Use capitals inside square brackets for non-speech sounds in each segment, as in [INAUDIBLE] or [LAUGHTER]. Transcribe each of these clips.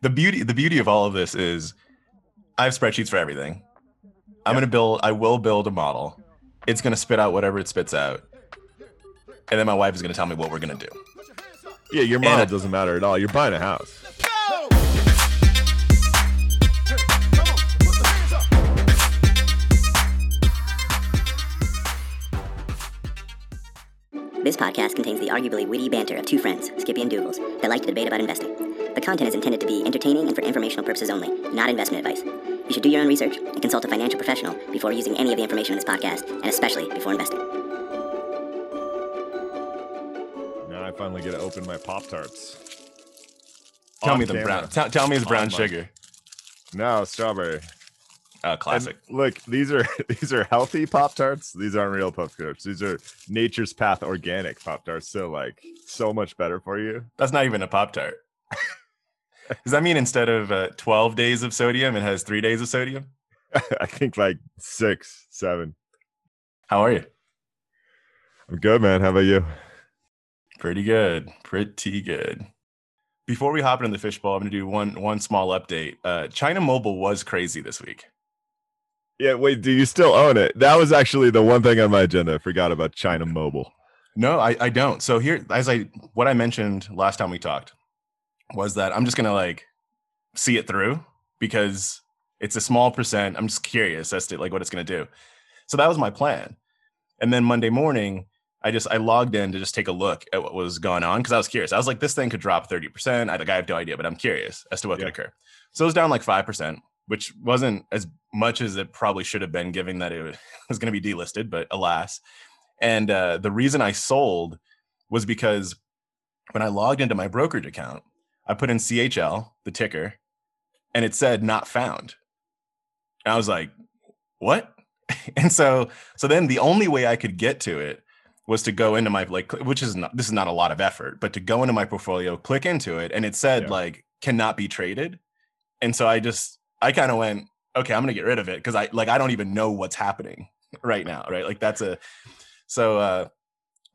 the beauty the beauty of all of this is I have spreadsheets for everything. I'm gonna build. I will build a model. It's gonna spit out whatever it spits out, and then my wife is gonna tell me what we're gonna do. Yeah, your model I- doesn't matter at all. You're buying a house. This podcast contains the arguably witty banter of two friends, Skippy and Doogles, that like to debate about investing. The content is intended to be entertaining and for informational purposes only, not investment advice. You should do your own research and consult a financial professional before using any of the information in this podcast, and especially before investing. Now I finally get to open my Pop Tarts. Tell me the camera. brown. Tell, tell me it's brown On mic. sugar. No, strawberry. Uh, And classic. look, these are [LAUGHS] these are healthy Pop Tarts. These aren't real Pop Tarts. These are Nature's Path organic Pop Tarts. So like so much better for you. That's not even a pop tart. [LAUGHS] [LAUGHS] Does that mean instead of uh, 12 days of sodium, it has three days of sodium? [LAUGHS] I think like six, seven. How are you? I'm good, man. How about you? Pretty good. Pretty good. Before we hop into the fishbowl, I'm going to do one one small update. Uh, China Mobile was crazy this week. Yeah, wait, do you still own it? That was actually the one thing on my agenda. I forgot about China Mobile. No, I, I don't. So here, as I what I mentioned last time we talked was that I'm just gonna like see it through because it's a small percent. I'm just curious as to like what it's gonna do. So that was my plan. And then Monday morning, I just I logged in to just take a look at what was going on because I was curious. I was like, this thing could drop 30%. I like I have no idea, but I'm curious as to what Yeah. could occur. So it was down like five percent, which wasn't as much as it probably should have been, given that it [LAUGHS] was going to be delisted. But alas, and uh, the reason I sold was because when I logged into my brokerage account, I put in CHL, the ticker, and it said not found. And I was like, what? [LAUGHS] and so, so then the only way I could get to it was to go into my like, which is not this is not a lot of effort, but to go into my portfolio, click into it, and it said Yeah. like cannot be traded. And so I just I kind of went, okay, I'm gonna get rid of it because I like I don't even know what's happening [LAUGHS] right now, right? Like that's a so uh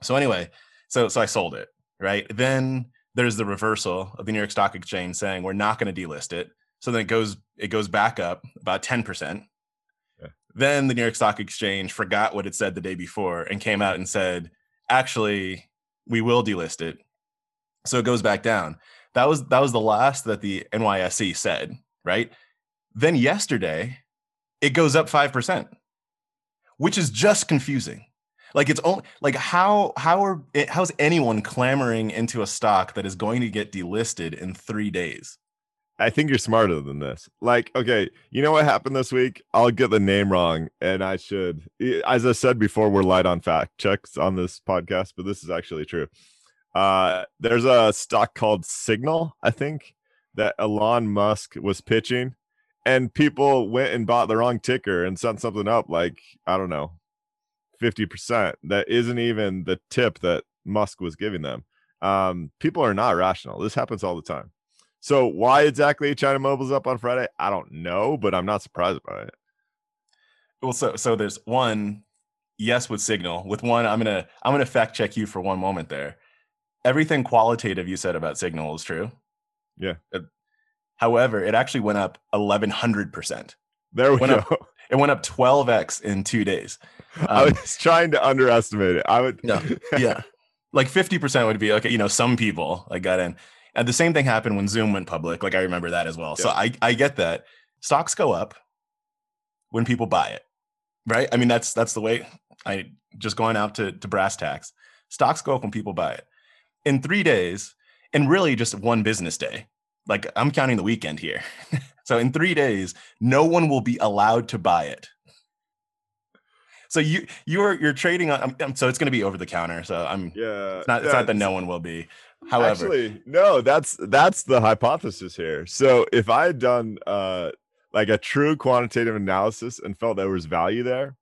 so anyway, so so I sold it, right? Then there's the reversal of the New York Stock Exchange saying we're not going to delist it. So then it goes it goes back up about 10%. Yeah. Then the New York Stock Exchange forgot what it said the day before and came out and said, actually, we will delist it. So it goes back down. That was that was the last that the NYSE said, right? Then yesterday, it goes up 5%, which is just confusing. Like it's only like how how are how's anyone clamoring into a stock that is going to get delisted in three days? I think you're smarter than this. Like, okay, you know what happened this week? I'll get the name wrong, and I should. As I said before, we're light on fact checks on this podcast, but this is actually true. Uh, there's a stock called Signal, I think, that Elon Musk was pitching, and people went and bought the wrong ticker and sent something up like I don't know, fifty percent. That isn't even the tip that Musk was giving them. Um, people are not rational. This happens all the time. So why exactly China Mobile's up on Friday? I don't know, but I'm not surprised by it. Well, so so there's one yes with Signal. With one, I'm gonna I'm gonna fact check you for one moment there. Everything qualitative you said about Signal is true. Yeah. Uh, however, it actually went up 1100 percent. There we go. up- It went up 12x in two days. I Um, was trying to underestimate it. I would. No. [LAUGHS] yeah. Like 50% would be okay, you know, some people like got in. And the same thing happened when Zoom went public. Like I remember that as well. So I, I get that. Stocks go up when people buy it. Right? I mean, that's that's the way I just going out to, to brass tacks. Stocks go up when people buy it. In three days, and really just one business day. Like I'm counting the weekend here. [LAUGHS] so in three days, no one will be allowed to buy it. So you you're you're trading on. I'm- I'm- so it's going to be over the counter. So I'm. yeah. It's not. It's not that no one will be. However, Actually, no, that's that's the hypothesis here. So if I had done uh like a true quantitative analysis and felt there was value there,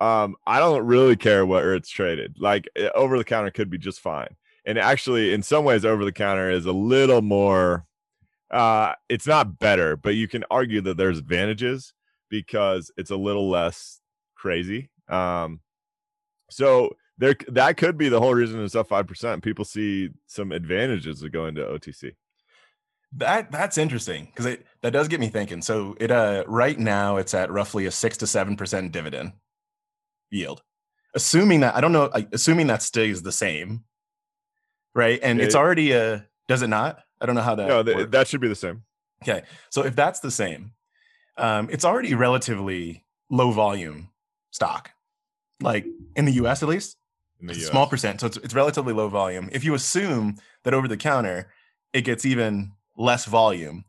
um, I don't really care where it's traded. Like over the counter could be just fine. And actually, in some ways, over the counter is a little more. Uh, it's not better, but you can argue that there's advantages because it's a little less crazy. Um, so there that could be the whole reason it's up five percent. People see some advantages of going to OTC. That that's interesting because it that does get me thinking. So it uh right now it's at roughly a six to seven percent dividend yield. Assuming that I don't know, assuming that stays the same, right? And it's already a does it not? I don't know how that. no, th- that should be the same. Okay, so if that's the same, um, it's already relatively low volume stock, like in the U.S. at least, In the US. small percent. So it's, it's relatively low volume. If you assume that over the counter it gets even less volume,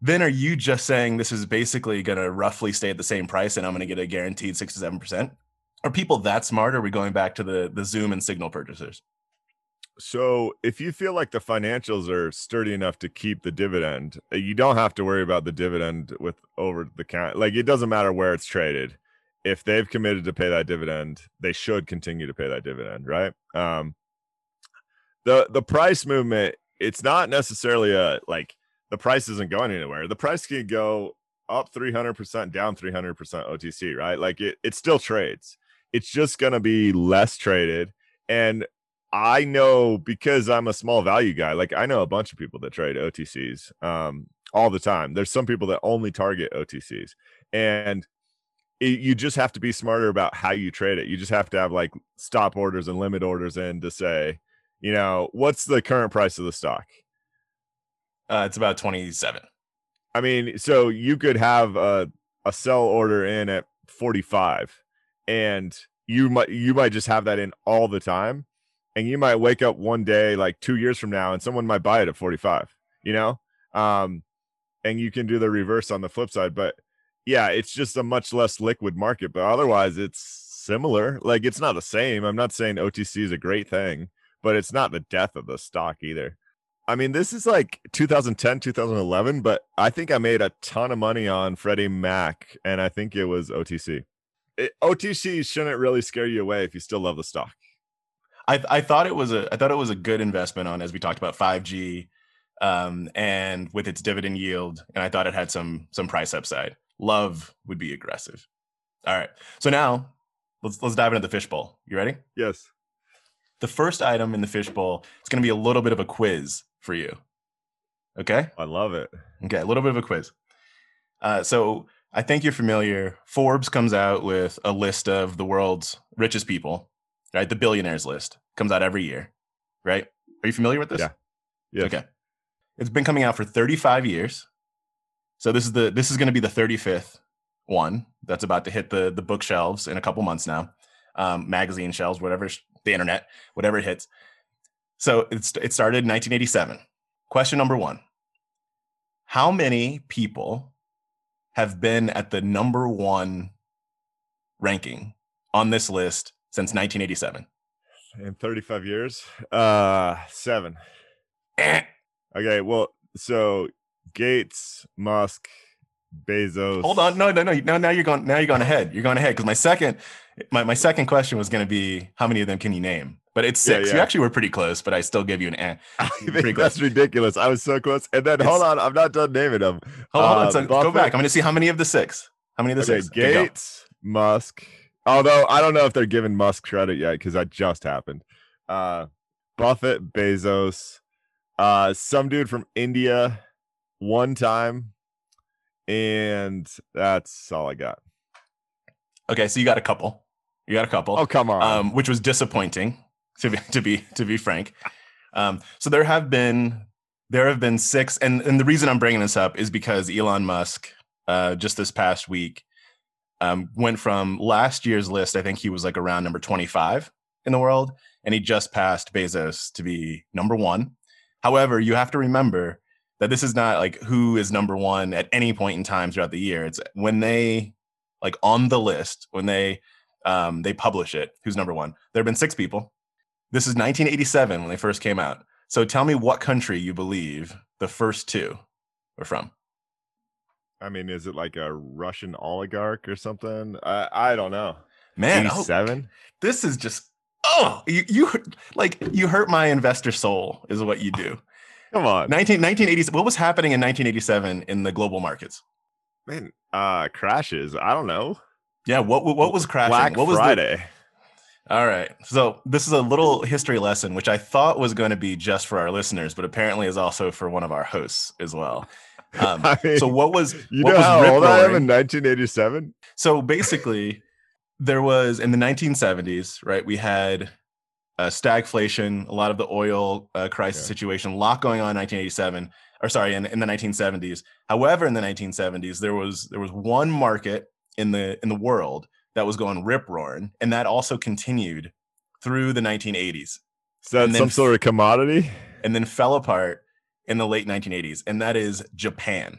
then are you just saying this is basically going to roughly stay at the same price, and I'm going to get a guaranteed six to seven percent? Are people that smart? Or are we going back to the the Zoom and Signal purchasers? So if you feel like the financials are sturdy enough to keep the dividend, you don't have to worry about the dividend with over the count. Like it doesn't matter where it's traded. If they've committed to pay that dividend, they should continue to pay that dividend, right? Um, the the price movement, it's not necessarily a like the price isn't going anywhere. The price can go up 300%, down 300% OTC, right? Like it it still trades. It's just going to be less traded and I know because I'm a small value guy. Like I know a bunch of people that trade OTCs um, all the time. There's some people that only target OTCs, and it, you just have to be smarter about how you trade it. You just have to have like stop orders and limit orders in to say, you know, what's the current price of the stock. Uh, it's about twenty seven. I mean, so you could have a a sell order in at 45 and you might you might just have that in all the time and you might wake up one day like 2 years from now and someone might buy it at 45, you know? Um and you can do the reverse on the flip side, but yeah, it's just a much less liquid market, but otherwise it's similar. Like it's not the same. I'm not saying OTC is a great thing, but it's not the death of the stock either. I mean, this is like 2010, 2011, but I think I made a ton of money on Freddie Mac, and I think it was OTC. It, OTC shouldn't really scare you away if you still love the stock. I, I thought it was a I thought it was a good investment on as we talked about 5G um, and with its dividend yield, and I thought it had some some price upside. Love would be aggressive. All right, so now let's let's dive into the fishbowl. You ready? Yes. The first item in the fishbowl it's going to be a little bit of a quiz for you. Okay. I love it. Okay, a little bit of a quiz. Uh, so I think you're familiar. Forbes comes out with a list of the world's richest people, right? The billionaires list comes out every year, right? Are you familiar with this? Yeah. Yes. Okay. It's been coming out for 35 years. So this is the this is going to be the 35th one that's about to hit the the bookshelves in a couple months now. Um, magazine shelves, whatever the internet, whatever it hits. So it's it started in 1987. Question number 1. How many people have been at the number 1 ranking on this list since 1987? In 35 years, uh, seven. Eh. Okay. Well, so Gates, Musk, Bezos. Hold on, no, no, no, no. Now you're going. Now you're going ahead. You're going ahead because my second, my, my second question was going to be how many of them can you name? But it's Yeah, six. You actually were pretty close, but I still give you an eh. [LAUGHS] I think close. that's ridiculous. I was so close. And then hold on, I'm not done naming them. Hold on, Uh, so go back. I'm going to see how many of the six. How many of the Okay, six? Gates, Musk. Although I don't know if they're giving Musk credit yet because that just happened. Uh, Buffett, Bezos, uh, some dude from India, one time, and that's all I got. Okay, so you got a couple. You got a couple. Oh come on! um, which was disappointing to be [LAUGHS] to be to be frank. Um, so there have been there have been six, and and the reason I'm bringing this up is because Elon Musk uh, just this past week um, went from last year's list. I think he was like around number 25 in the world, and he just passed Bezos to be number one. However, you have to remember that this is not like who is number one at any point in time throughout the year. It's when they like on the list when they um, they publish it. Who's number one? There have been six people. This is 1987 when they first came out. So tell me what country you believe the first two are from. I mean, is it like a Russian oligarch or something? I I don't know. Man, oh, Eighty-seven. this is just oh you you like you hurt my investor soul is what you do. Come on, 19, 1980s. What was happening in 1987 in the global markets? man. Uh, crashes. I don't know. Yeah, what what, was crashing? Black what was the- Friday. All right. So this is a little history lesson, which I thought was going to be just for our listeners, but apparently is also for one of our hosts as well. Um, [LAUGHS] I mean, so what was You what know was how old I am in 1987? So basically, there was in the 1970s, right? We had uh, stagflation, a lot of the oil uh, crisis Yeah. situation, a lot going on in 1987, or sorry, in, in the 1970s. However, in the 1970s, there was there was one market in the in the world that was going rip roaring, and that also continued through the 1980s, Is that some sort of commodity? and then fell apart in the late 1980s, and that is Japan.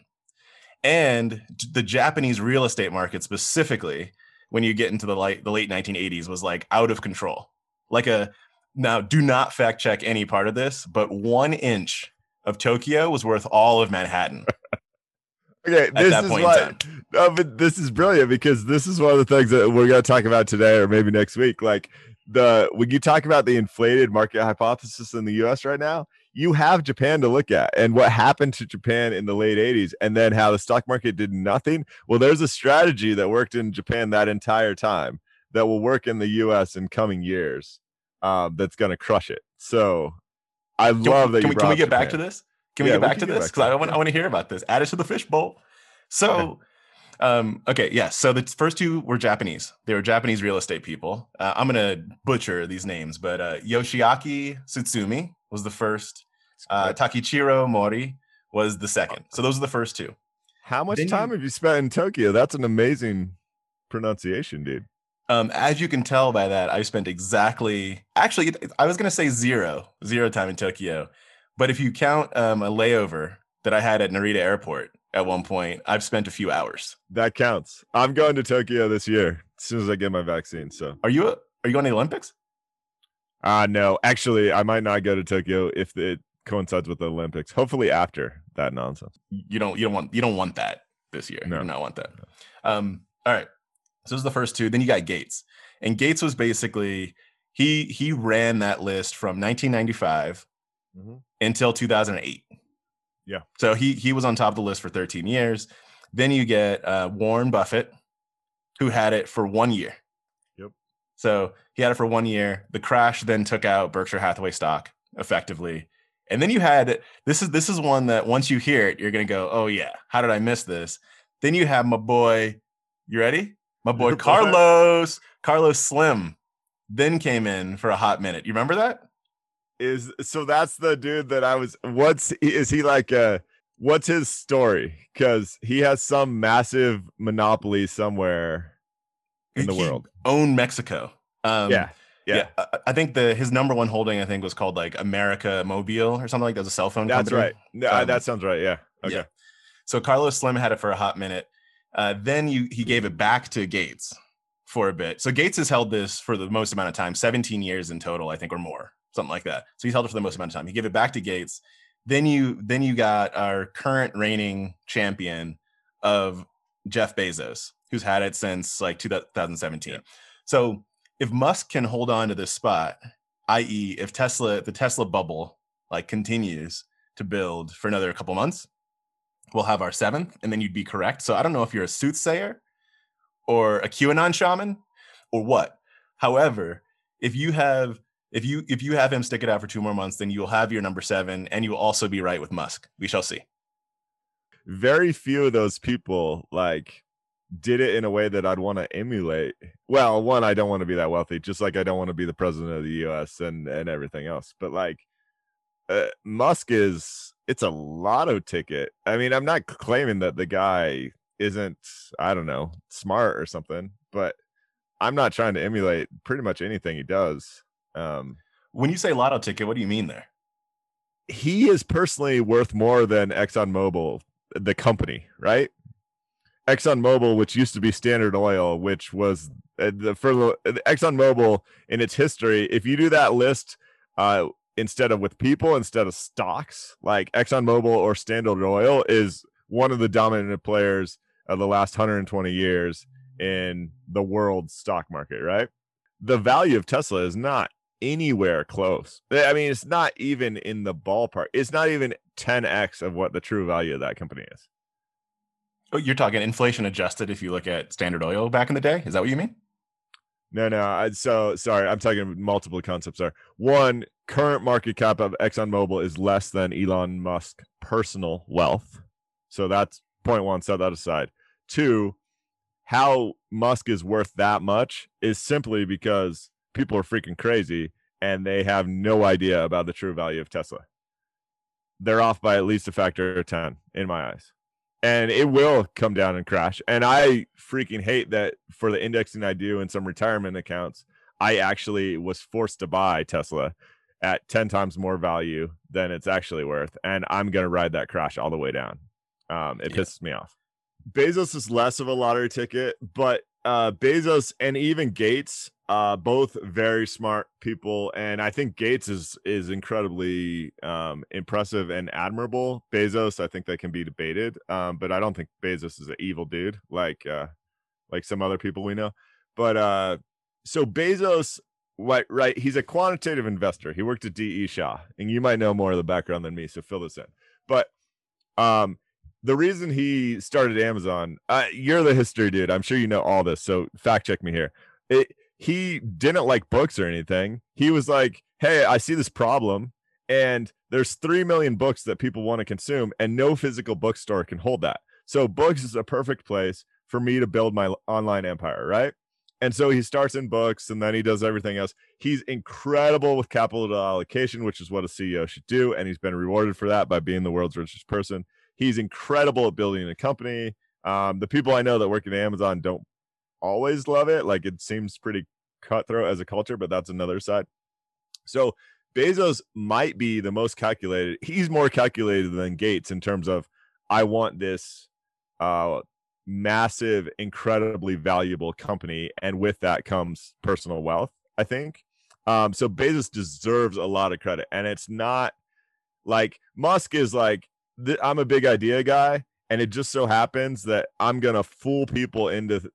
And the Japanese real estate market specifically, when you get into the late the late 1980s, was like out of control. Like a now, do not fact check any part of this, but one inch of Tokyo was worth all of Manhattan. [LAUGHS] Okay, this that is what. No, but this is brilliant because this is one of the things that we're going to talk about today, or maybe next week. Like the when you talk about the inflated market hypothesis in the U.S. right now, you have Japan to look at, and what happened to Japan in the late '80s, and then how the stock market did nothing. Well, there's a strategy that worked in Japan that entire time that will work in the U.S. in coming years. Um, that's going to crush it. So, I Can, love that. can you we, can we up get back to this? Can we Yeah, get back can to get this? Because I want. I want to hear about this. Add it to the fishbowl. So, um, okay, yes. So the first two were Japanese. They were Japanese real estate people. Uh, I'm gonna butcher these names, but uh, Yoshiaki Tsutsumi was the first. Uh, Taikichiro Mori was the second. So those are the first two. How much Then time you- have you spent in Tokyo? That's an amazing pronunciation, dude. Um, as you can tell by that, I spent exactly. Actually, I was gonna say zero, zero time in Tokyo, but if you count um, a layover that I had at Narita Airport at one point, I've spent a few hours. That counts. I'm going to Tokyo this year as soon as I get my vaccine. So, Are you? Are you going to the Olympics? uh no, actually, I might not go to Tokyo if it coincides with the Olympics. Hopefully, after that nonsense. you don't you don't want you don't want that this year. No. You do not want that. Um, all right. So those are the first two. Then you got Gates, and Gates was basically he he ran that list from 1995 Mhm. until 2008. Yeah. So he he was on top of the list for 13 years. Then you get uh, Warren Buffett, who had it for one year. Yep. So he had it for one year. The crash then took out Berkshire Hathaway stock effectively. And then you had this is this is one that once you hear it, you're gonna go, oh yeah, how did I miss this? Then you have my boy, you ready? My boy [LAUGHS] Carlos, Carlos Slim, then came in for a hot minute. You remember that? Is so that's the dude that I was. What's is he like? Uh, what's his story? Because he has some massive monopoly somewhere in the He world. Own Mexico. Um, yeah, yeah, I, I think the his number one holding I think was called like America Mobile or something like that. Was a cell phone. that's company. right. No, Um, that sounds right. Yeah. Okay. Yeah. So Carlos Slim had it for a hot minute. Uh, then you he gave it back to Gates for a bit. So Gates has held this for the most amount of time, 17 years in total, I think, or more, something like that. So he's held it for the most amount of time. He gave it back to Gates. Then you then you got our current reigning champion of Jeff Bezos, who's had it since like 2017. So if Musk can hold on to this spot, i.e., if Tesla, the Tesla bubble, like continues to build for another couple months, we'll have our seventh, and then you'd be correct. So I don't know if you're a soothsayer or a QAnon shaman or what. However, if you have if you if you have him stick it out for two more months, then you'll have your number seven, and you'll also be right with Musk. We shall see. very few of those people like did it in a way that I'd want to emulate. Well, one, I don't want to be that wealthy, just like I don't want to be the president of the US and and everything else. But like uh, Musk is it's a lotto ticket. I mean, I'm not claiming that the guy isn't I don't know, smart or something, but I'm not trying to emulate pretty much anything he does. Um When you say lotto ticket, what do you mean there? he is personally worth more than ExxonMobil, the company, right? ExxonMobil, which used to be Standard Oil, which was uh, the for the ExxonMobil in its history. If you do that list uh, instead of with people, instead of stocks, like ExxonMobil or Standard Oil is one of the dominant players of the last 120 years in the world stock market, right? The value of Tesla is not anywhere close. I mean, it's not even in the ballpark. It's not even 10x of what the true value of that company is. Oh, you're talking inflation adjusted if you look at Standard Oil back in the day. Is that what you mean? No, no. I, so sorry, I'm talking multiple concepts there. One, current market cap of ExxonMobil is less than Elon Musk personal wealth. So that's point one. Set that aside. Two, how Musk is worth that much is simply because people are freaking crazy and they have no idea about the true value of Tesla. They're off by at least a factor of 10 in my eyes. And it will come down and crash. And I freaking hate that for the indexing I do in some retirement accounts, I actually was forced to buy Tesla at 10 times more value than it's actually worth. And I'm going to ride that crash all the way down. Um, it yeah. pisses me off. Bezos is less of a lottery ticket, but uh, Bezos and even Gates, uh, both very smart people, and I think Gates is is incredibly um, impressive and admirable. Bezos, I think that can be debated, um, but I don't think Bezos is an evil dude like uh, like some other people we know. But uh, so Bezos, what right? He's a quantitative investor. He worked at DE Shaw, and you might know more of the background than me, so fill this in. But um, the reason he started Amazon, uh, you're the history dude. I'm sure you know all this. So fact check me here. It, he didn't like books or anything. He was like, hey, I see this problem, and there's 3 million books that people want to consume, and no physical bookstore can hold that. So books is a perfect place for me to build my online empire, right? And so he starts in books and then he does everything else. He's incredible with capital allocation, which is what a CEO should do. And he's been rewarded for that by being the world's richest person. He's incredible at building a company. Um, the people I know that work at Amazon don't always love it. Like it seems pretty cutthroat as a culture, but that's another side. So Bezos might be the most calculated. He's more calculated than Gates in terms of I want this uh, massive, incredibly valuable company, and with that comes personal wealth. I think. Um, so Bezos deserves a lot of credit, and it's not like Musk is like th- I'm a big idea guy, and it just so happens that I'm gonna fool people into th-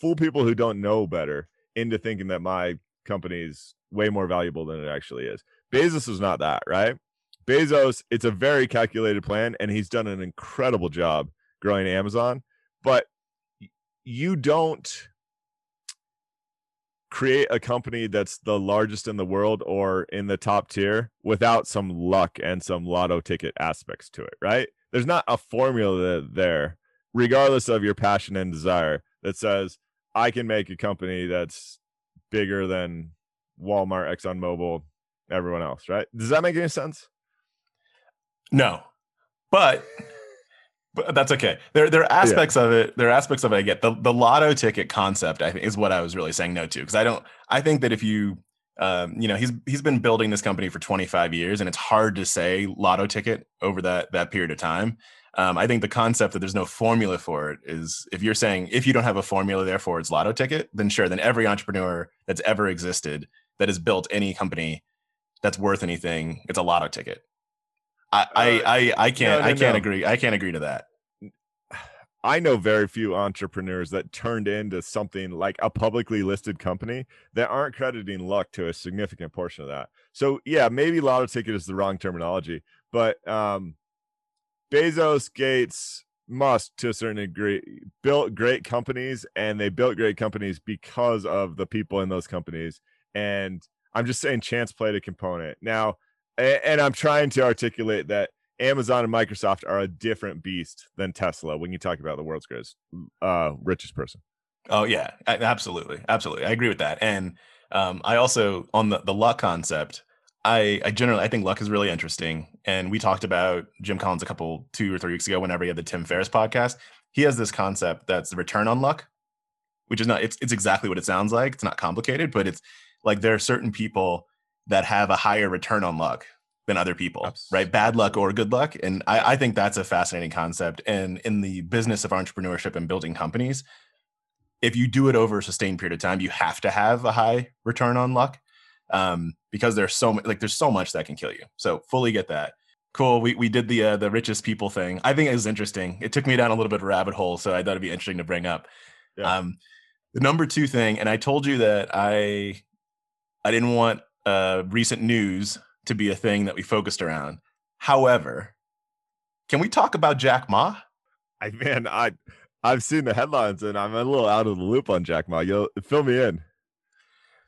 fool people who don't know better into thinking that my company is way more valuable than it actually is. Bezos is not that, right? Bezos, it's a very calculated plan, and he's done an incredible job growing Amazon. But you don't create a company that's the largest in the world or in the top tier without some luck and some lotto ticket aspects to it, right? There's not a formula there, regardless of your passion and desire, that says, I can make a company that's bigger than Walmart, ExxonMobil, everyone else, right? Does that make any sense? No. But but that's okay. There, there are aspects yeah. of it. There are aspects of it I get. The the lotto ticket concept, I think, is what I was really saying no to because I don't. I think that if you, um, you know, he's he's been building this company for 25 years, and it's hard to say lotto ticket over that that period of time. Um, I think the concept that there's no formula for it is if you're saying if you don't have a formula, therefore it's lotto ticket, then sure, then every entrepreneur that's ever existed that has built any company that's worth anything, it's a lotto ticket. I, uh, I, I, can't, no, no, I can't no. agree. I can't agree to that. [SIGHS] I know very few entrepreneurs that turned into something like a publicly listed company that aren't crediting luck to a significant portion of that. So yeah, maybe lotto ticket is the wrong terminology, but um, Bezos, Gates, Musk to a certain degree built great companies, and they built great companies because of the people in those companies. And I'm just saying, chance played a component. Now, and I'm trying to articulate that Amazon and Microsoft are a different beast than Tesla when you talk about the world's greatest, uh, richest person. Oh yeah, absolutely, absolutely. I agree with that. And um, I also on the the luck concept. I, I generally I think luck is really interesting. And we talked about Jim Collins a couple two or three weeks ago whenever he had the Tim Ferriss podcast. He has this concept that's the return on luck, which is not it's it's exactly what it sounds like. It's not complicated, but it's like there are certain people that have a higher return on luck than other people, Absolutely. right? Bad luck or good luck. And I, I, think that's a fascinating concept. And in the business of entrepreneurship and building companies, if you do it over a sustained period of time, you have to have a high return on luck um, because there's so like there's so much that can kill you. So fully get that. Cool. We we did the uh, the richest people thing. I think it was interesting. It took me down a little bit of a rabbit hole, so I thought it'd be interesting to bring up. Yeah. Um, the number two thing, and I told you that I I didn't want uh, recent news to be a thing that we focused around. However, can we talk about Jack Ma? I man, I I've seen the headlines and I'm a little out of the loop on Jack Ma. You'll fill me in.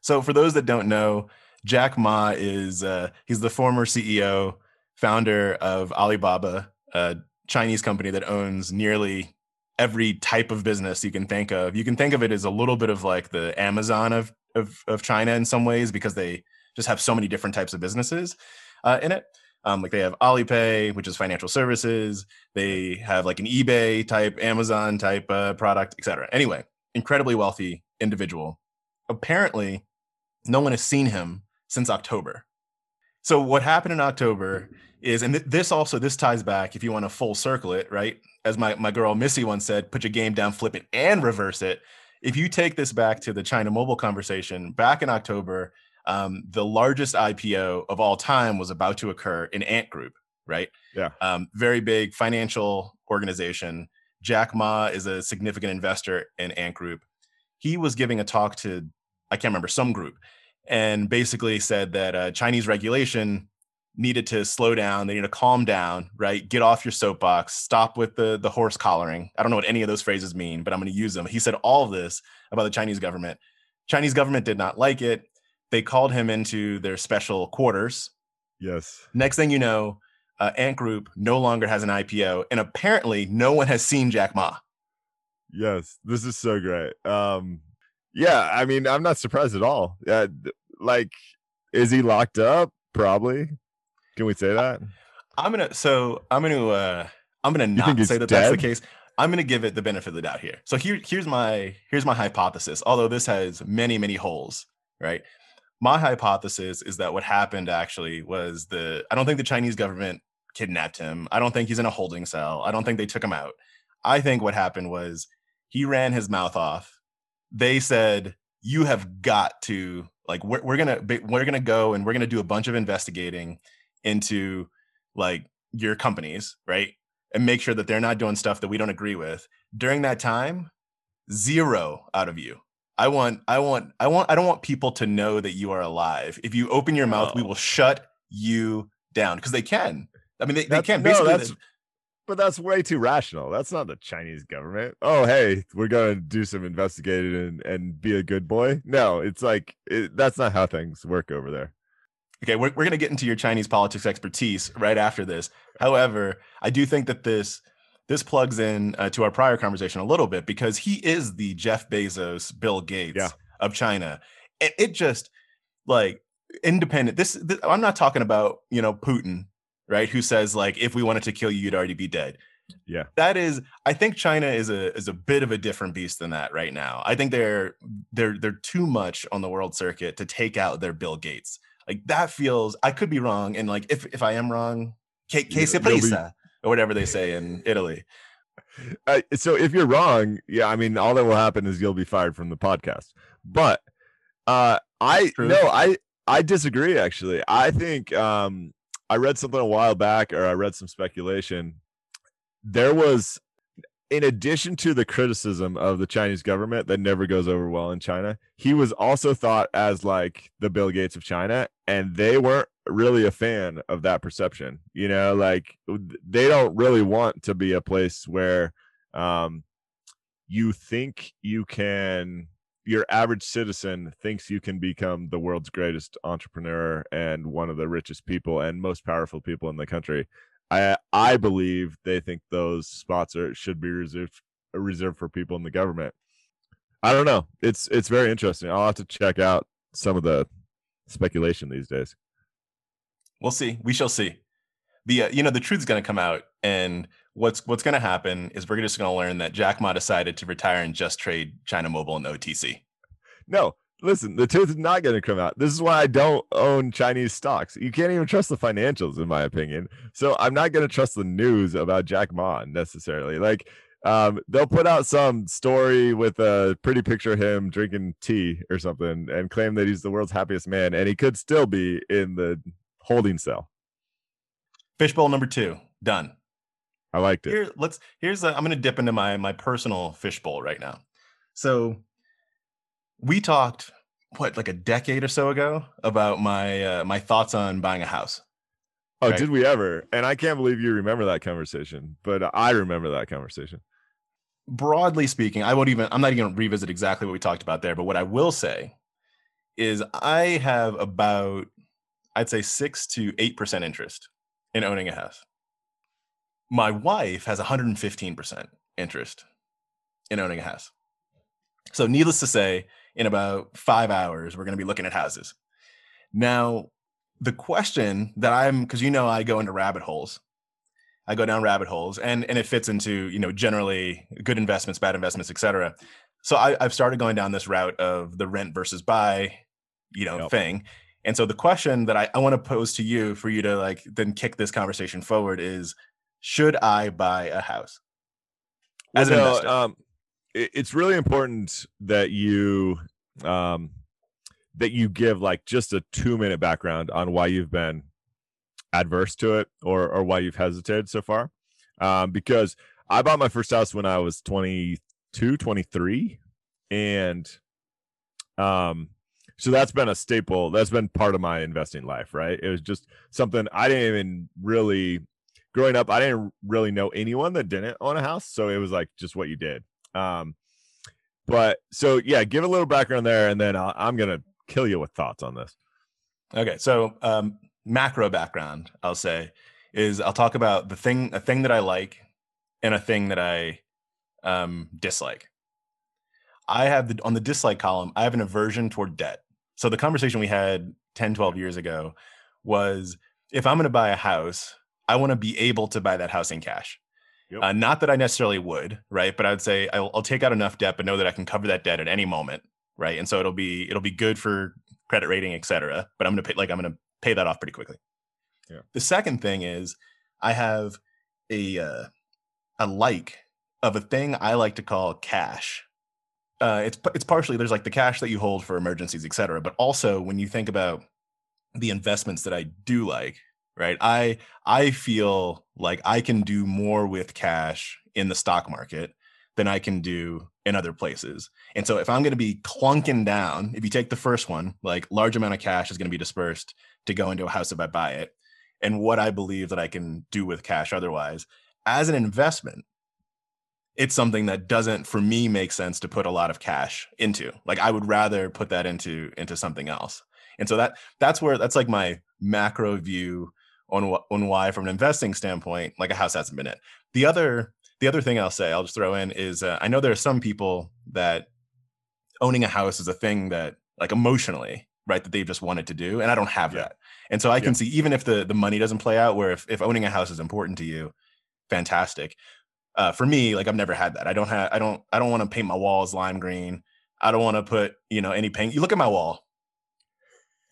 So for those that don't know, Jack Ma is uh, he's the former CEO, founder of Alibaba, a Chinese company that owns nearly every type of business you can think of. You can think of it as a little bit of like the Amazon of of, of China in some ways because they just have so many different types of businesses uh, in it. Um, like they have Alipay, which is financial services. They have like an eBay type, Amazon type uh, product, etc. Anyway, incredibly wealthy individual. Apparently, no one has seen him since October. So what happened in October is, and th- this also this ties back if you want to full circle it, right? As my my girl Missy once said, put your game down, flip it, and reverse it. If you take this back to the China Mobile conversation back in October, um, the largest IPO of all time was about to occur in Ant Group, right? Yeah. Um, very big financial organization. Jack Ma is a significant investor in Ant Group. He was giving a talk to, I can't remember, some group, and basically said that uh, Chinese regulation needed to slow down. They need to calm down, right? Get off your soapbox. Stop with the the horse collaring. I don't know what any of those phrases mean, but I'm going to use them. He said all of this about the Chinese government. Chinese government did not like it. They called him into their special quarters. Yes. Next thing you know, uh, Ant Group no longer has an IPO, and apparently no one has seen Jack Ma. Yes. This is so great. Um, yeah. I mean, I'm not surprised at all. Uh, like, is he locked up? Probably. Can we say that? I'm gonna so I'm gonna uh I'm gonna not say that that's the case. I'm gonna give it the benefit of the doubt here. So here here's my here's my hypothesis. Although this has many many holes, right? My hypothesis is that what happened actually was the I don't think the Chinese government kidnapped him. I don't think he's in a holding cell. I don't think they took him out. I think what happened was he ran his mouth off. They said you have got to like we're, we're gonna we're gonna go and we're gonna do a bunch of investigating into like your companies, right? And make sure that they're not doing stuff that we don't agree with. During that time, zero out of you. I want, I want, I want, I don't want people to know that you are alive. If you open your mouth, we will shut you down because they can. I mean, they, they can no, basically. that's- But that's way too rational. That's not the Chinese government. Oh, hey, we're gonna do some investigating and and be a good boy. No, it's like it, that's not how things work over there. Okay, we're, we're going to get into your Chinese politics expertise right after this. However, I do think that this this plugs in uh, to our prior conversation a little bit because he is the Jeff Bezos, Bill Gates Yeah. of China. And it just like independent. This, this I'm not talking about you know Putin, right? Who says like if we wanted to kill you, you'd already be dead. Yeah. that is. I think China is a is a bit of a different beast than that right now. I think they're they're they're too much on the world circuit to take out their Bill Gates like that feels i could be wrong and like if if i am wrong que, que se presa, or whatever they say in italy [LAUGHS] Uh, so if you're wrong, yeah, I mean, all that will happen is you'll be fired from the podcast. But uh, I no, I I disagree. Actually, I think um, I read something a while back, or I read some speculation. There was, in addition to the criticism of the Chinese government that never goes over well in China, he was also thought as like the Bill Gates of China, and they weren't really a fan of that perception. You know, like they don't really want to be a place where um, you think you can. Your average citizen thinks you can become the world's greatest entrepreneur and one of the richest people and most powerful people in the country. I I believe they think those spots are should be reserved reserved for people in the government. I don't know. It's it's very interesting. I'll have to check out some of the speculation these days. we'll see we shall see the uh, you know the truth's going to come out and what's what's going to happen is we're just going to learn that jack ma decided to retire and just trade china mobile and otc No, listen, the truth is not going to come out. This is why I don't own Chinese stocks. You can't even trust the financials, in my opinion. So I'm not going to trust the news about Jack Ma necessarily. Like, um, they'll put out some story with a pretty picture of him drinking tea or something and claim that he's the world's happiest man, and he could still be in the holding cell. fishbowl number two done I liked it. here let's here's a, i'm going to dip into my my personal fishbowl right now so we talked what like a decade or so ago about my uh, my thoughts on buying a house Oh, right. did we ever? And I can't believe you remember that conversation, but I remember that conversation. broadly speaking i won't even i'm not even going to revisit exactly what we talked about there but what i will say is I have about I'd say 6 to 8% interest in owning a house. My wife has 115% interest in owning a house. So needless to say, in about 5 hours we're going to be looking at houses. Now, the question that I'm cuz you know I go into rabbit holes I go down rabbit holes, and and it fits into you know generally good investments, bad investments, etc. So I, have started going down this route of the rent versus buy, you know, yep. thing. And so the question that I, I want to pose to you for you to like then kick this conversation forward is: Should I buy a house? As well, an investor? Um, it, it's really important that you um, that you give like just a two minute background on why you've been adverse to it or or why you've hesitated so far. Um, because i bought my first house when i was 22 23 and um so that's been a staple that's been part of my investing life right? It was just something i didn't even really growing up i didn't really know anyone that didn't own a house so it was like just what you did um but so yeah give a little background there and then i i'm gonna kill you with thoughts on this okay so um macro background, I'll say, is I'll talk about the thing, a thing that I like and a thing that I um, dislike. I have the on the dislike column, I have an aversion toward debt. So the conversation we had 10, 12 years ago was if I'm going to buy a house, I want to be able to buy that house in cash. Yep. Uh, not that I necessarily would, right? But I would say I'll, I'll, take out enough debt, but know that I can cover that debt at any moment, right? And so it'll be it'll be good for credit rating, et cetera. But I'm going to pay like I'm to pay that off pretty quickly. Yeah. The second thing is I have a uh, a like of a thing I like to call cash. Uh, it's it's partially there's like the cash that you hold for emergencies, et cetera, but also when you think about the investments that I do like, right? I I feel like I can do more with cash in the stock market than I can do in other places. And so if I'm going to be clunking down, if you take the first one, like large amount of cash is going to be dispersed to go into a house if I buy it, and what I believe that I can do with cash otherwise. As an investment, it's something that doesn't for me make sense to put a lot of cash into. Like I would rather put that into into something else. And so that that's where that's like my macro view on on why from an investing standpoint like a house hasn't been it. The other the other thing I'll say I'll just throw in is uh, I know there are some people that owning a house is a thing that like emotionally right that they've just wanted to do and i don't have yeah. that. And so i can see even if the the money doesn't play out where if, if owning a house is important to you fantastic. Uh, for me like i've never had that. I don't have i don't i don't want to paint my walls lime green. I don't want to put you know any paint you look at my wall.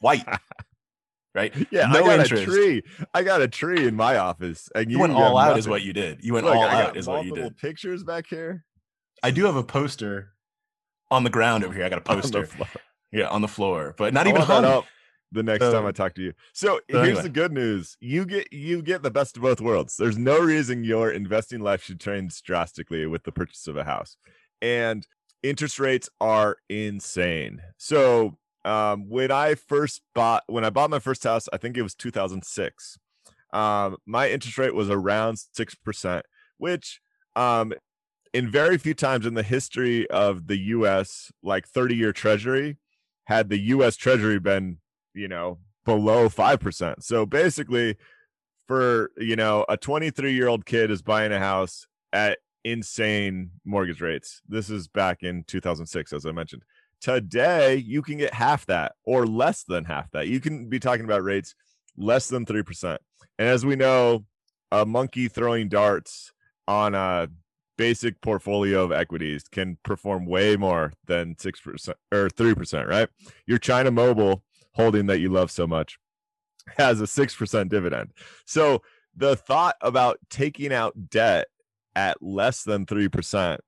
White [LAUGHS] right [LAUGHS] yeah no I got interest. a tree i got a tree in my office and you, you went all out nothing. is what you did you went look, all out is what you did pictures back here i do have a poster on the ground over here i got a [LAUGHS] poster yeah, on the floor, but not I even hung. up the next so, time I talk to you. So, so here's anyway. the good news: you get you get the best of both worlds. There's no reason your investing life should change drastically with the purchase of a house, and interest rates are insane. So, um, when I first bought when I bought my first house, I think it was 2006. Um, my interest rate was around six percent, which um, in very few times in the history of the U.S. like 30 year Treasury had the US Treasury been, you know, below 5%. So basically, for, you know, a 23 year old kid is buying a house at insane mortgage rates. This is back in 2006, as I mentioned. Today, you can get half that or less than half that. You can be talking about rates less than 3%. And as we know, a monkey throwing darts on a basic portfolio of equities can perform way more than 6% or 3%, right? Your China Mobile holding that you love so much has a 6% dividend. So the thought about taking out debt at less than 3%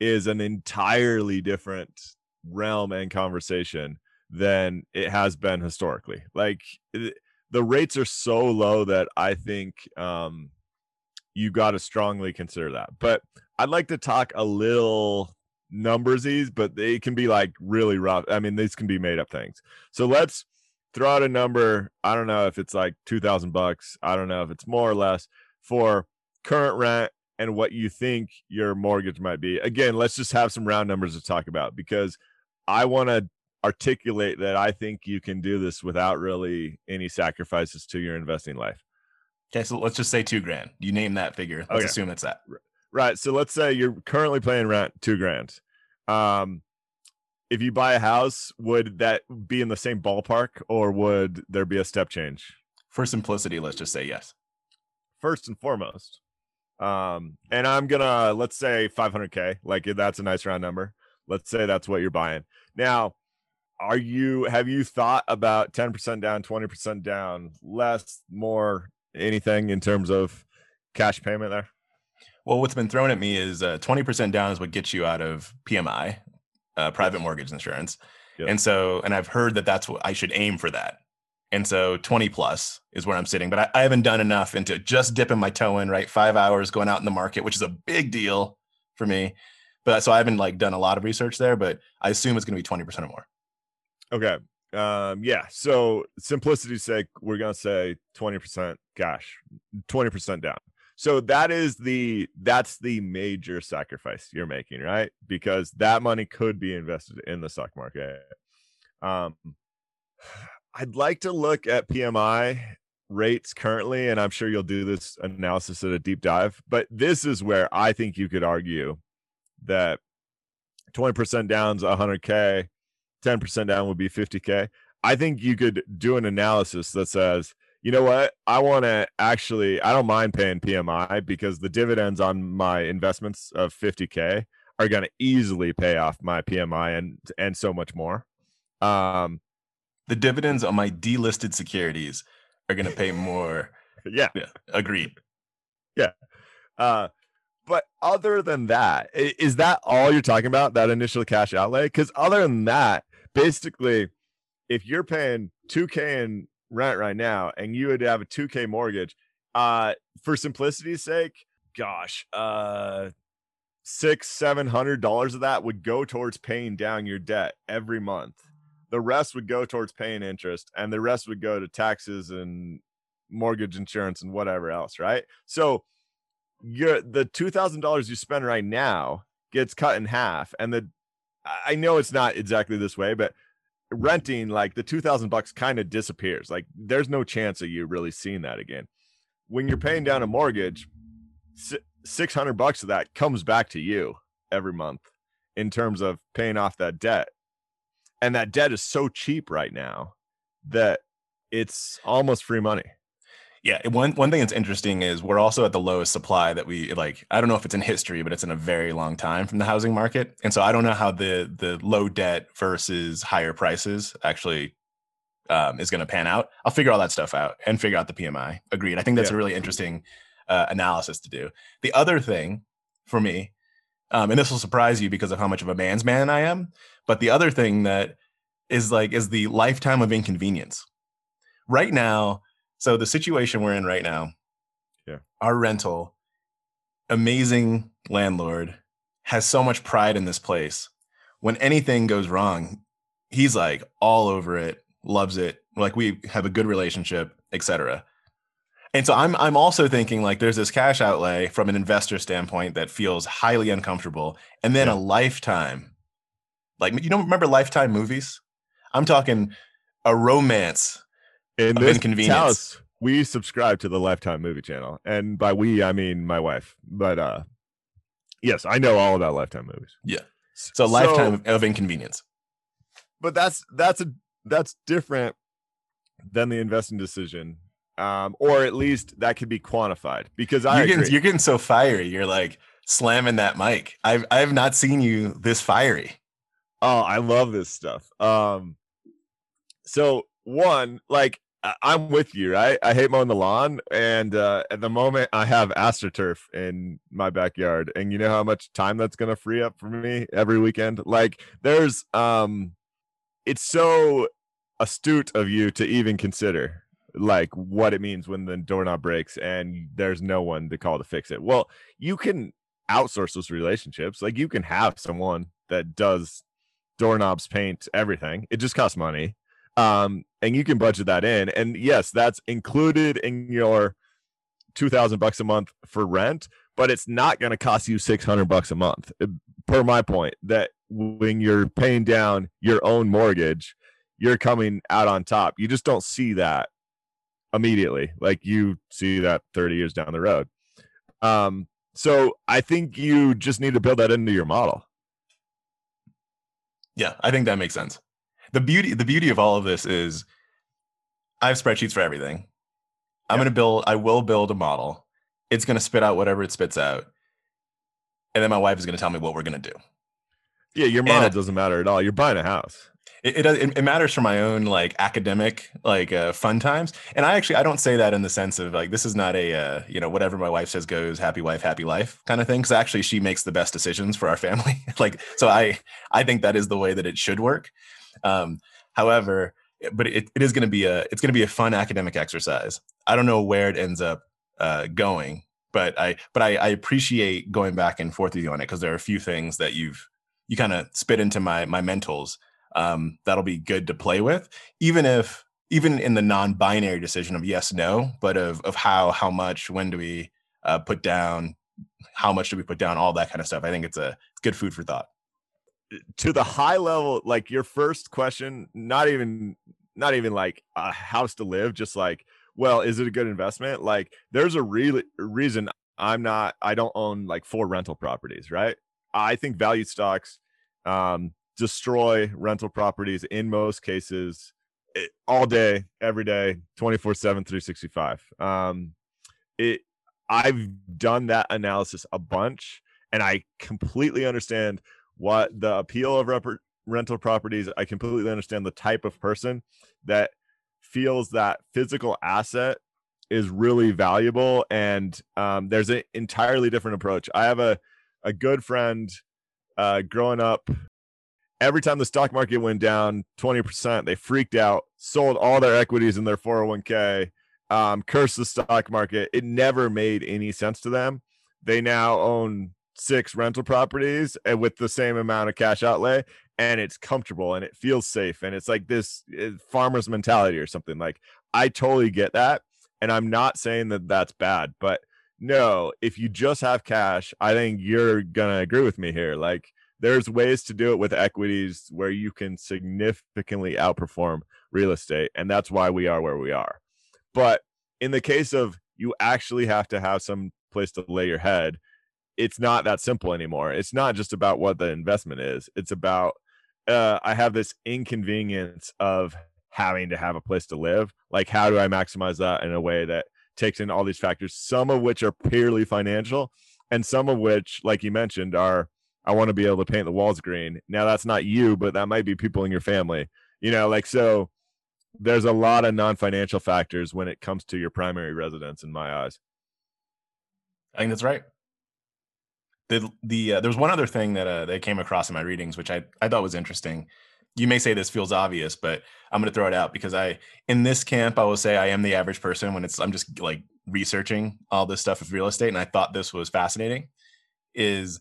is an entirely different realm and conversation than it has been historically. Like the rates are so low that I think um, you got to strongly consider that. But I'd like to talk a little numbersies, but they can be like really rough. I mean, these can be made up things. So let's throw out a number. I don't know if it's like 2000 bucks. I don't know if it's more or less for current rent and what you think your mortgage might be. Again, let's just have some round numbers to talk about because I want to articulate that I think you can do this without really any sacrifices to your investing life. Okay, so let's just say two grand. You name that figure. Let's Okay. assume it's that. Right. So let's say you're currently paying rent two grand. Um, if you buy a house, would that be in the same ballpark, or would there be a step change? For simplicity, let's just say yes. First and foremost, um, and I'm gonna let's say 500k. Like that's a nice round number. Let's say that's what you're buying. Now, are you have you thought about 10% down, 20% down, less, more, anything in terms of cash payment there? Well, what's been thrown at me is uh, 20% down is what gets you out of PMI, uh, private mortgage insurance. Yep. And so, and I've heard that that's what I should aim for that. And so 20 plus is where I'm sitting, but I, I haven't done enough into just dipping my toe in, right? Five hours going out in the market, which is a big deal for me. But so I haven't like done a lot of research there, but I assume it's going to be 20% or more. Okay. Um, yeah. So simplicity's sake, we're gonna say 20% gosh, 20% down. So that is the that's the major sacrifice you're making, right? Because that money could be invested in the stock market. Um I'd like to look at PMI rates currently, and I'm sure you'll do this analysis at a deep dive, but this is where I think you could argue that 20% down's 100k 10% down would be 50k i think you could do an analysis that says you know what? I want to actually i don't mind paying pmi because the dividends on my investments of 50k are going to easily pay off my pmi and and so much more. Um The dividends on my delisted securities are going to pay more. [LAUGHS] yeah. Yeah, agreed. Yeah, uh, but other than that, is that all you're talking about? That initial cash outlay? Because other than that, basically, if you're paying 2K in rent right now and you would have a 2K mortgage, uh, for simplicity's sake, gosh, uh, six, seven hundred dollars of that would go towards paying down your debt every month. The rest would go towards paying interest, and the rest would go to taxes and mortgage insurance and whatever else, right? So your the two thousand dollars you spend right now gets cut in half, and the I know it's not exactly this way, but renting like the two thousand bucks kind of disappears. Like there's no chance of you really seeing that again. When you're paying down a mortgage, six hundred bucks of that comes back to you every month in terms of paying off that debt, and that debt is so cheap right now that it's almost free money. Yeah, one one thing that's interesting is we're also at the lowest supply that we like. I don't know if it's in history, but it's in a very long time from the housing market, and so I don't know how the the low debt versus higher prices actually um, is going to pan out. I'll figure all that stuff out and figure out the PMI. Agreed. I think that's Yeah. a really interesting uh, analysis to do. The other thing for me, um, and this will surprise you because of how much of a man's man I am, but the other thing that is like is the lifetime of inconvenience. Right now, so the situation we're in right now, Yeah. our rental, amazing landlord, has so much pride in this place. When anything goes wrong, he's like all over it, loves it. Like we have a good relationship, etc. And so I'm I'm also thinking like there's this cash outlay from an investor standpoint that feels highly uncomfortable, and then Yeah. a lifetime, like you don't remember lifetime movies? I'm talking a romance in this inconvenience. house we subscribe to the lifetime movie channel and by we i mean my wife but uh yes i know all about lifetime movies Yeah. it's a lifetime of, of inconvenience. but that's that's a that's different than the investing decision um or at least that could be quantified because i You're getting, you're getting so fiery. You're like slamming that mic. I've I've not seen you this fiery. Oh, I love this stuff. Um, so one, like I'm with you, right? I hate mowing the lawn, and uh, at the moment, I have astroturf in my backyard, and you know how much time that's gonna free up for me every weekend. Like, there's, um, it's so astute of you to even consider like what it means when the doorknob breaks and there's no one to call to fix it. Well, you can outsource those relationships. Like you can have someone that does doorknobs, paint, everything. It just costs money. Um, and you can budget that in. And yes, that's included in your 2000 bucks a month for rent, but it's not going to cost you 600 bucks a month. uh, Per my point, that when you're paying down your own mortgage, you're coming out on top. You just don't see that immediately. Like you see that 30 years down the road. Um, so I think you just need to build that into your model. Yeah, I think that makes sense. The beauty the beauty of all of this is I have spreadsheets for everything. I'm Yeah. going to build I will build a model. It's going to spit out whatever it spits out. And then my wife is going to tell me what we're going to do. Yeah, your And model I- doesn't matter at all. You're buying a house. It, it it, it matters for my own like academic like uh, fun times and i actually i don't say that in the sense of like this is not a uh, you know whatever my wife says goes happy wife happy life kind of thing because actually she makes the best decisions for our family [LAUGHS] like so i i think that is the way that it should work um however but it, it is going to be a it's going to be a fun academic exercise i don't know where it ends up uh going but i but i, I appreciate going back and forth with you on it because there are a few things that you've you kind of spit into my my mentals um, that'll be good to play with, even if even in the non-binary decision of yes, no, but of of how how much, when do we uh, put down, how much do we put down, all that kind of stuff. I think it's a good food for thought. To the high level, like your first question, not even not even like a house to live, just like, well, is it a good investment? Like there's a real reason I'm not I don't own like four rental properties, right? I think value stocks um destroy rental properties in most cases it, all day, every day, 24 7, 365. Um, it, I've done that analysis a bunch and I completely understand what the appeal of rep- rental properties. I completely understand the type of person that feels that physical asset is really valuable. And um, there's an entirely different approach. I have a, a good friend uh, growing up every time the stock market went down 20%, they freaked out, sold all their equities in their 401k, um, cursed the stock market. It never made any sense to them. They now own six rental properties and with the same amount of cash outlay, and it's comfortable and it feels safe. And it's like this uh, farmer's mentality or something. Like, I totally get that. And I'm not saying that that's bad, but no, if you just have cash, I think you're to agree with me here. Like, there's ways to do it with equities where you can significantly outperform real estate and that's why we are where we are but in the case of you actually have to have some place to lay your head it's not that simple anymore it's not just about what the investment is it's about uh, i have this inconvenience of having to have a place to live like how do i maximize that in a way that takes in all these factors some of which are purely financial and some of which like you mentioned are I want to be able to paint the walls green. Now that's not you, but that might be people in your family. You know, like so there's a lot of non-financial factors when it comes to your primary residence in my eyes. I think that's right. The the uh, there was one other thing that uh, that came across in my readings, which I I thought was interesting. You may say this feels obvious, but I'm going to throw it out because I in this camp I will say I am the average person when it's I'm just like researching all this stuff with real estate, and I thought this was fascinating. Is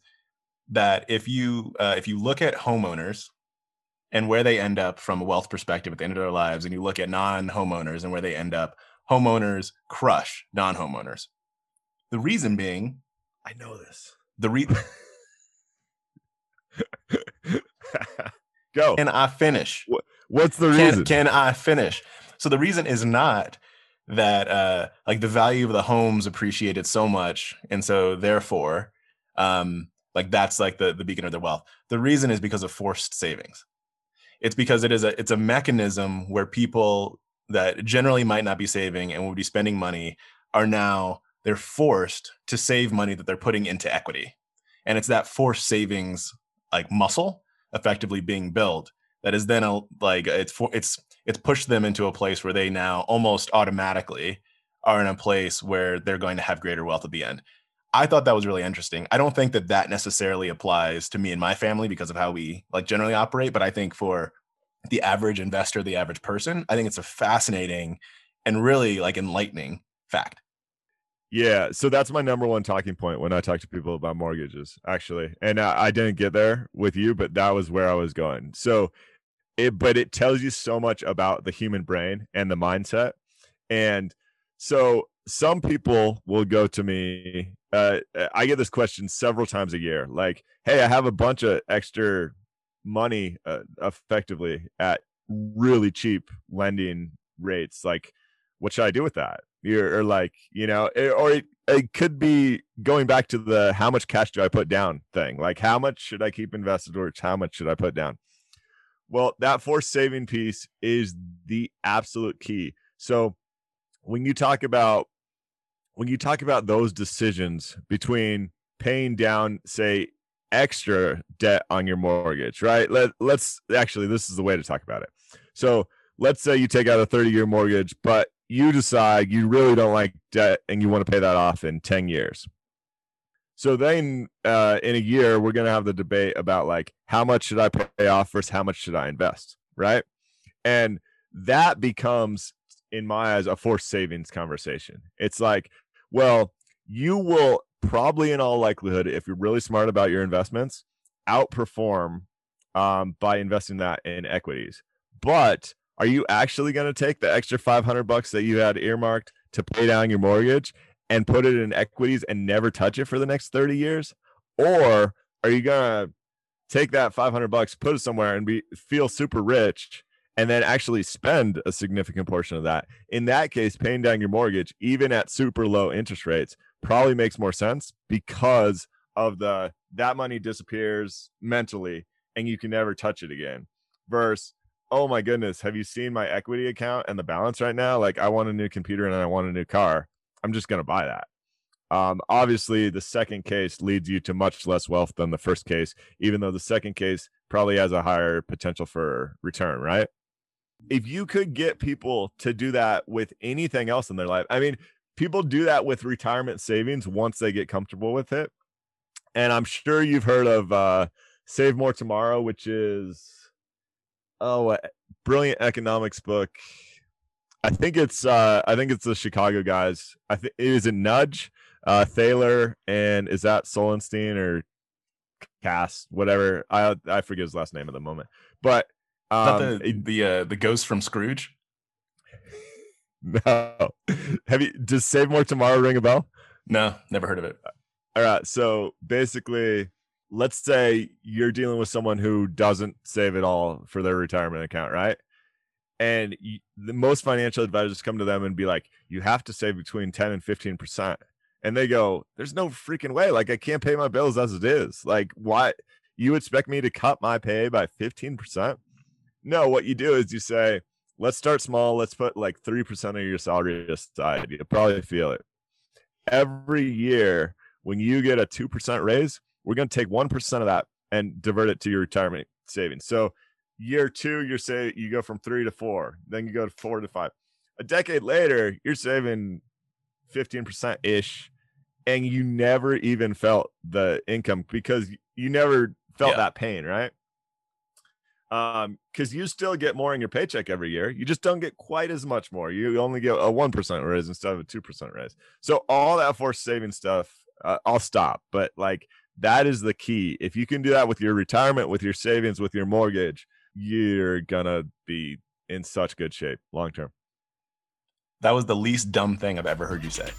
that if you uh, if you look at homeowners and where they end up from a wealth perspective at the end of their lives, and you look at non-homeowners and where they end up, homeowners crush non-homeowners. The reason being, I know this. The re- Go. can I finish? What's the Can, reason? can I finish? So the reason is not that uh like the value of the homes appreciated so much, and so therefore, um, like that's like the the beacon of their wealth. The reason is because of forced savings. It's because it is a it's a mechanism where people that generally might not be saving and would be spending money are now they're forced to save money that they're putting into equity. And it's that forced savings like muscle effectively being built that is then a, like it's for it's it's pushed them into a place where they now almost automatically are in a place where they're going to have greater wealth at the end. I thought that was really interesting. I don't think that that necessarily applies to me and my family because of how we like generally operate, but I think for the average investor, the average person, I think it's a fascinating and really like enlightening fact. Yeah, so that's my number one talking point when I talk to people about mortgages, actually. And I, I didn't get there with you, but that was where I was going. So it, but it tells you so much about the human brain and the mindset. And so some people will go to me. Uh, I get this question several times a year, like, "Hey, I have a bunch of extra money uh, effectively at really cheap lending rates like what should i do with that You're, or like you know it, or it, it could be going back to the how much cash do i put down thing like how much should i keep invested or how much should i put down well that forced saving piece is the absolute key so when you talk about when you talk about those decisions between paying down say extra debt on your mortgage, right? Let, let's actually, this is the way to talk about it. So let's say you take out a 30 year mortgage, but you decide you really don't like debt and you want to pay that off in 10 years. So then uh, in a year, we're going to have the debate about like, how much should I pay off versus how much should I invest? Right. And that becomes, in my eyes, a forced savings conversation. It's like, well, you will probably in all likelihood, if you're really smart about your investments, outperform um, by investing that in equities. But are you actually going to take the extra 500 bucks that you had earmarked to pay down your mortgage and put it in equities and never touch it for the next 30 years? Or are you going to take that 500 bucks, put it somewhere and be feel super rich and then actually spend a significant portion of that? In that case, paying down your mortgage even at super low interest rates probably makes more sense because of the that money disappears mentally and you can never touch it again versus oh my goodness have you seen my equity account and the balance right now? Like i want a new computer and i want a new car. I'm just going to buy that. Um, obviously the second case leads you to much less wealth than the first case even though the second case probably has a higher potential for return right? If you could get people to do that with anything else in their life i mean people do that with retirement savings once they get comfortable with it. And I'm sure you've heard of uh, Save More Tomorrow, which is oh, a brilliant economics book. I think it's uh, I think it's the Chicago guys. I think is it Nudge, uh, Thaler, and is that Solenstein or Cass, whatever. I I forget his last name at the moment, but um, the the uh, the ghost from Scrooge. [LAUGHS] No. Have you does Save More Tomorrow ring a bell? No, never heard of it. All right. So basically, let's say you're dealing with someone who doesn't save it all for their retirement account, right? And you, the most financial advisors come to them and be like, you have to save between 10 and 15%. And they go, there's no freaking way. Like, I can't pay my bills as it is. Like, why? You expect me to cut my pay by 15%? No, what you do is you say, let's start small. Let's put like 3% of your salary aside. You'll probably feel it. Every year, when you get a 2% raise, we're going to take 1% of that and divert it to your retirement savings. So, year two, you're say you go from three to four, then you go to four to five. A decade later, you're saving 15% ish, and you never even felt the income because you never felt yeah. that pain, right? um because you still get more in your paycheck every year you just don't get quite as much more you only get a 1% raise instead of a 2% raise so all that forced saving stuff uh, i'll stop but like that is the key. If you can do that with your retirement with your savings with your mortgage you're gonna be in such good shape long term. That was the least dumb thing i've ever heard you say